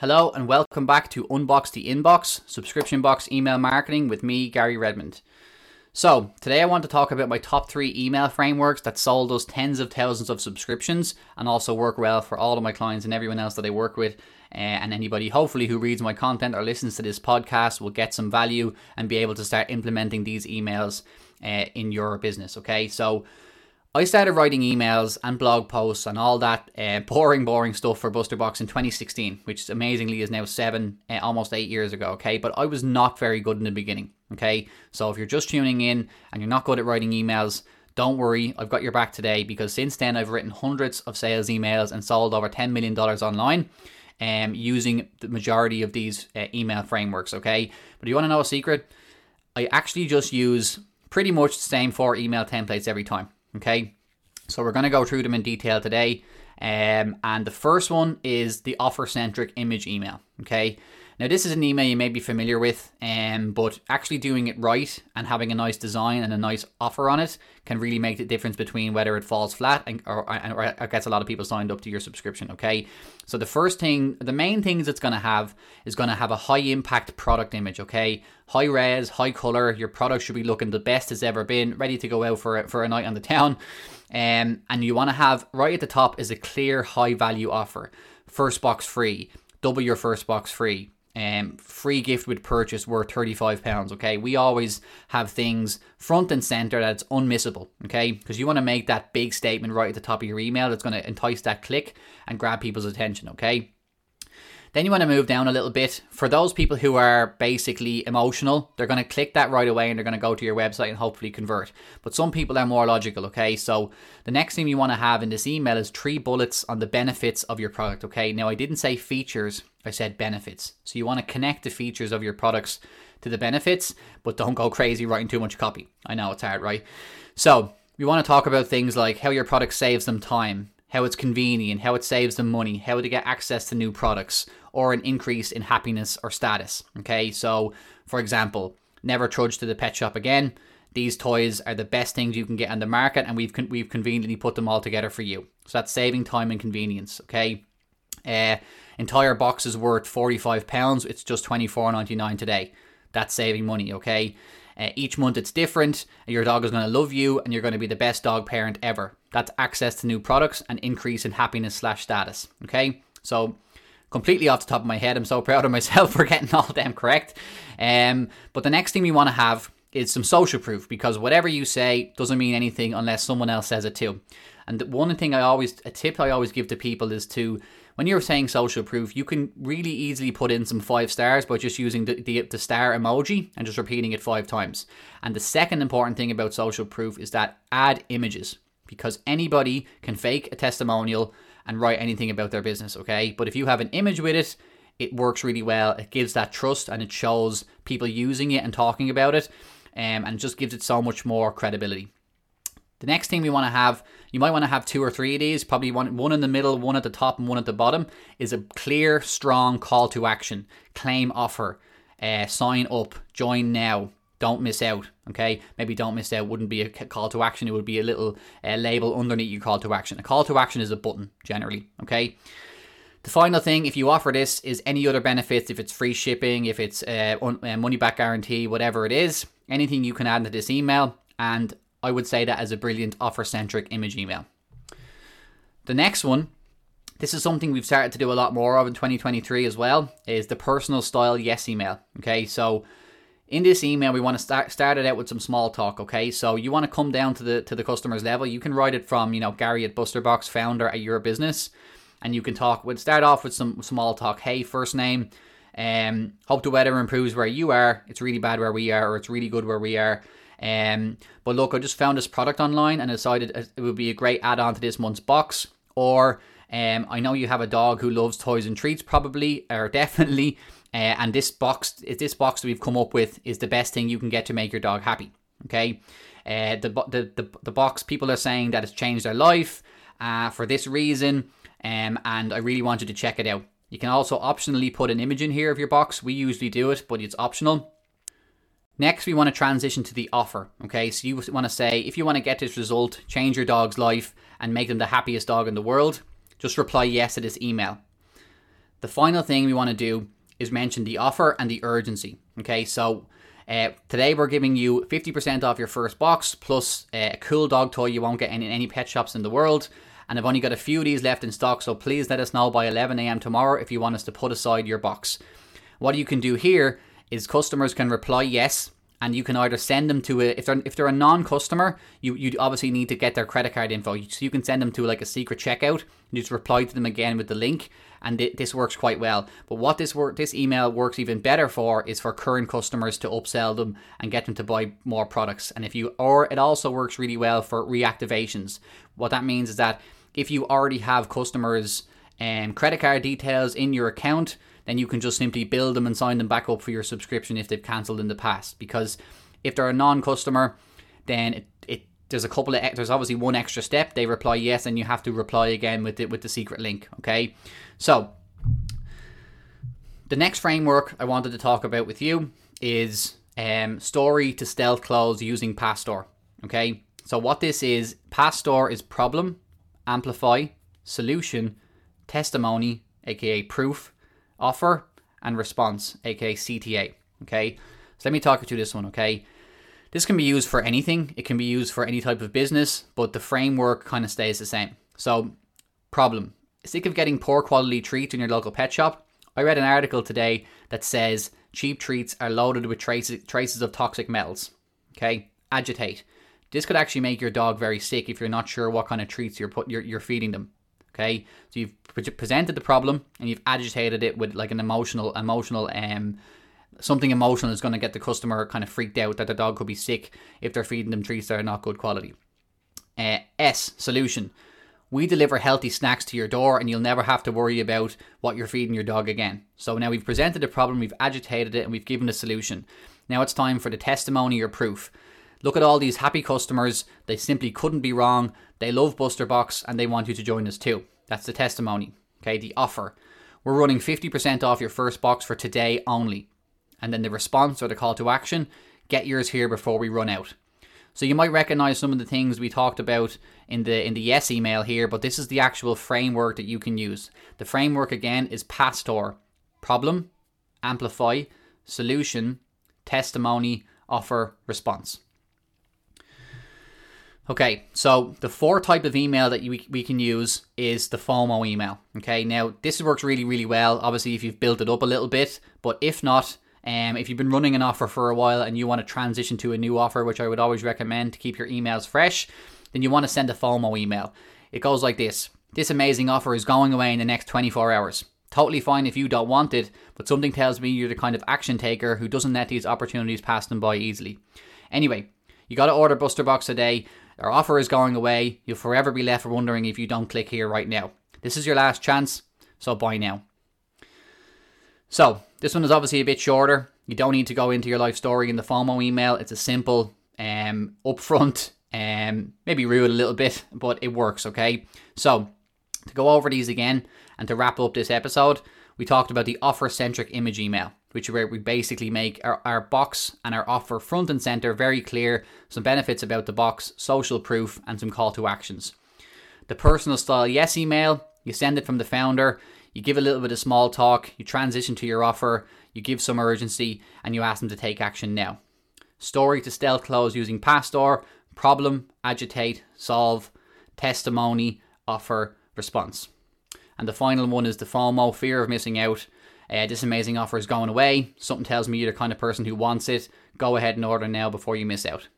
Hello and welcome back to Unbox the Inbox, subscription box email marketing with me, Gary Redmond. So, today I want to talk about my top three email frameworks that sold us tens of thousands of subscriptions and also work well for all of my clients and everyone else that I work with. Uh, and anybody, hopefully, who reads my content or listens to this podcast will get some value and be able to start implementing these emails uh, in your business. Okay, so I started writing emails and blog posts and all that uh, boring, boring stuff for BusterBox in 2016, which amazingly is now seven, uh, almost eight years ago. Okay, but I was not very good in the beginning. Okay, so if you're just tuning in and you're not good at writing emails, don't worry, I've got your back today because since then I've written hundreds of sales emails and sold over $10 million online um, using the majority of these uh, email frameworks. Okay, but do you want to know a secret? I actually just use pretty much the same four email templates every time. Okay, so we're going to go through them in detail today. Um, and the first one is the offer centric image email. Okay, now this is an email you may be familiar with, um, but actually doing it right and having a nice design and a nice offer on it can really make the difference between whether it falls flat and, or, or gets a lot of people signed up to your subscription. Okay, so the first thing, the main things it's going to have is going to have a high impact product image. Okay, high res, high color. Your product should be looking the best it's ever been, ready to go out for for a night on the town. Um, and you want to have right at the top is a clear high value offer. First box free, double your first box free. Um, free gift with purchase worth 35 pounds okay? We always have things front and center that's unmissable okay? Because you want to make that big statement right at the top of your email that's going to entice that click and grab people's attention okay then you want to move down a little bit. For those people who are basically emotional, they're going to click that right away and they're going to go to your website and hopefully convert. But some people are more logical, okay? So the next thing you want to have in this email is three bullets on the benefits of your product, okay? Now, I didn't say features, I said benefits. So you want to connect the features of your products to the benefits, but don't go crazy writing too much copy. I know it's hard, right? So we want to talk about things like how your product saves them time, how it's convenient, how it saves them money, how to get access to new products, or an increase in happiness or status. Okay, so for example, never trudge to the pet shop again. These toys are the best things you can get on the market, and we've con- we've conveniently put them all together for you. So that's saving time and convenience. Okay, uh, entire box is worth forty five pounds. It's just twenty four ninety nine today. That's saving money. Okay. Uh, each month it's different. Your dog is going to love you, and you're going to be the best dog parent ever. That's access to new products and increase in happiness slash status. Okay, so completely off the top of my head, I'm so proud of myself for getting all of them correct. Um, but the next thing we want to have is some social proof because whatever you say doesn't mean anything unless someone else says it too. And one thing I always, a tip I always give to people is to when you're saying social proof, you can really easily put in some five stars by just using the, the, the, star emoji and just repeating it five times. And the second important thing about social proof is that add images because anybody can fake a testimonial and write anything about their business, okay? But if you have an image with it, it works really well. It gives that trust and it shows people using it and talking about it, um, and just gives it so much more credibility. The next thing we want to have, you might want to have two or three of these, probably one, one in the middle, one at the top, and one at the bottom, is a clear, strong call to action. Claim offer, uh, sign up, join now, don't miss out. Okay, maybe don't miss out wouldn't be a call to action, it would be a little uh, label underneath your call to action. A call to action is a button generally. Okay. The final thing, if you offer this, is any other benefits. If it's free shipping, if it's uh, uh, money back guarantee, whatever it is, anything you can add into this email. And I would say that as a brilliant offer centric image email. The next one, this is something we've started to do a lot more of in 2023 as well, is the personal style yes email. Okay, so in this email we want to start start it out with some small talk. Okay, so you want to come down to the to the customer's level. You can write it from you know Gary at Busterbox, founder at your business, and you can talk. Would start off with some small talk. Hey, first name. Um, hope the weather improves where you are. It's really bad where we are, or it's really good where we are. Um, but look, I just found this product online and decided it would be a great add-on to this month's box. Or um, I know you have a dog who loves toys and treats, probably or definitely. Uh, and this box, is this box that we've come up with, is the best thing you can get to make your dog happy. Okay, uh, the, the the the box people are saying that it's changed their life uh, for this reason, um, and I really wanted to check it out. You can also optionally put an image in here of your box. We usually do it, but it's optional. Next, we want to transition to the offer. Okay, so you want to say if you want to get this result, change your dog's life, and make them the happiest dog in the world, just reply yes to this email. The final thing we want to do is mention the offer and the urgency. Okay, so uh, today we're giving you 50% off your first box plus uh, a cool dog toy you won't get in any pet shops in the world. And I've only got a few of these left in stock, so please let us know by 11 a.m. tomorrow if you want us to put aside your box. What you can do here is customers can reply yes and you can either send them to a if they're if they're a non-customer, you you obviously need to get their credit card info. So you can send them to like a secret checkout. You just reply to them again with the link, and it, this works quite well. But what this work this email works even better for is for current customers to upsell them and get them to buy more products. And if you or it also works really well for reactivations. What that means is that if you already have customers' um, credit card details in your account then you can just simply build them and sign them back up for your subscription if they've cancelled in the past. Because if they're a non-customer, then it, it there's a couple of there's obviously one extra step. They reply yes, and you have to reply again with it with the secret link. Okay, so the next framework I wanted to talk about with you is um, story to stealth close using Pastor. Okay, so what this is, Pastor is problem, amplify, solution, testimony, aka proof, offer and response, aka CTA. Okay, so let me talk you through this one. Okay, this can be used for anything, it can be used for any type of business, but the framework kind of stays the same. So, problem sick of getting poor quality treats in your local pet shop? I read an article today that says cheap treats are loaded with traces, traces of toxic metals. Okay, agitate. This could actually make your dog very sick if you're not sure what kind of treats you're put you're, you're feeding them. Okay, so you've presented the problem and you've agitated it with like an emotional, emotional, um, something emotional is going to get the customer kind of freaked out that the dog could be sick if they're feeding them treats that are not good quality. Uh, S solution. We deliver healthy snacks to your door and you'll never have to worry about what you're feeding your dog again. So now we've presented the problem, we've agitated it, and we've given a solution. Now it's time for the testimony or proof. Look at all these happy customers. They simply couldn't be wrong. They love Buster Box and they want you to join us too. That's the testimony. Okay, the offer. We're running 50% off your first box for today only. And then the response or the call to action get yours here before we run out. So you might recognize some of the things we talked about in the in the yes email here, but this is the actual framework that you can use. The framework again is PASTOR. Problem, amplify, solution, testimony, offer, response. Okay, so the fourth type of email that we, we can use is the FOMO email. Okay, now this works really, really well. Obviously, if you've built it up a little bit, but if not, um, if you've been running an offer for a while and you want to transition to a new offer, which I would always recommend to keep your emails fresh, then you want to send a FOMO email. It goes like this This amazing offer is going away in the next 24 hours. Totally fine if you don't want it, but something tells me you're the kind of action taker who doesn't let these opportunities pass them by easily. Anyway, you got to order Buster Box today. Our offer is going away. You'll forever be left wondering if you don't click here right now. This is your last chance, so buy now. So, this one is obviously a bit shorter. You don't need to go into your life story in the FOMO email. It's a simple, um, upfront, um, maybe rude a little bit, but it works, okay? So, to go over these again and to wrap up this episode, we talked about the offer centric image email which is where we basically make our, our box and our offer front and center very clear, some benefits about the box, social proof, and some call to actions. The personal style yes email, you send it from the founder, you give a little bit of small talk, you transition to your offer, you give some urgency, and you ask them to take action now. Story to stealth close using Pastor, problem, agitate, solve, testimony, offer, response. And the final one is the FOMO, fear of missing out uh, this amazing offer is going away. Something tells me you're the kind of person who wants it. Go ahead and order now before you miss out.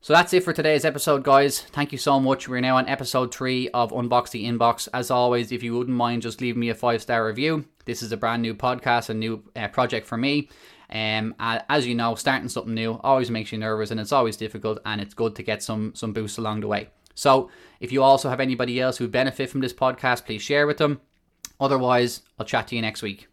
So that's it for today's episode, guys. Thank you so much. We're now on episode three of Unbox the Inbox. As always, if you wouldn't mind just leaving me a five star review, this is a brand new podcast, a new uh, project for me. Um, as you know, starting something new always makes you nervous, and it's always difficult, and it's good to get some some boosts along the way. So, if you also have anybody else who benefit from this podcast, please share with them. Otherwise, I'll chat to you next week.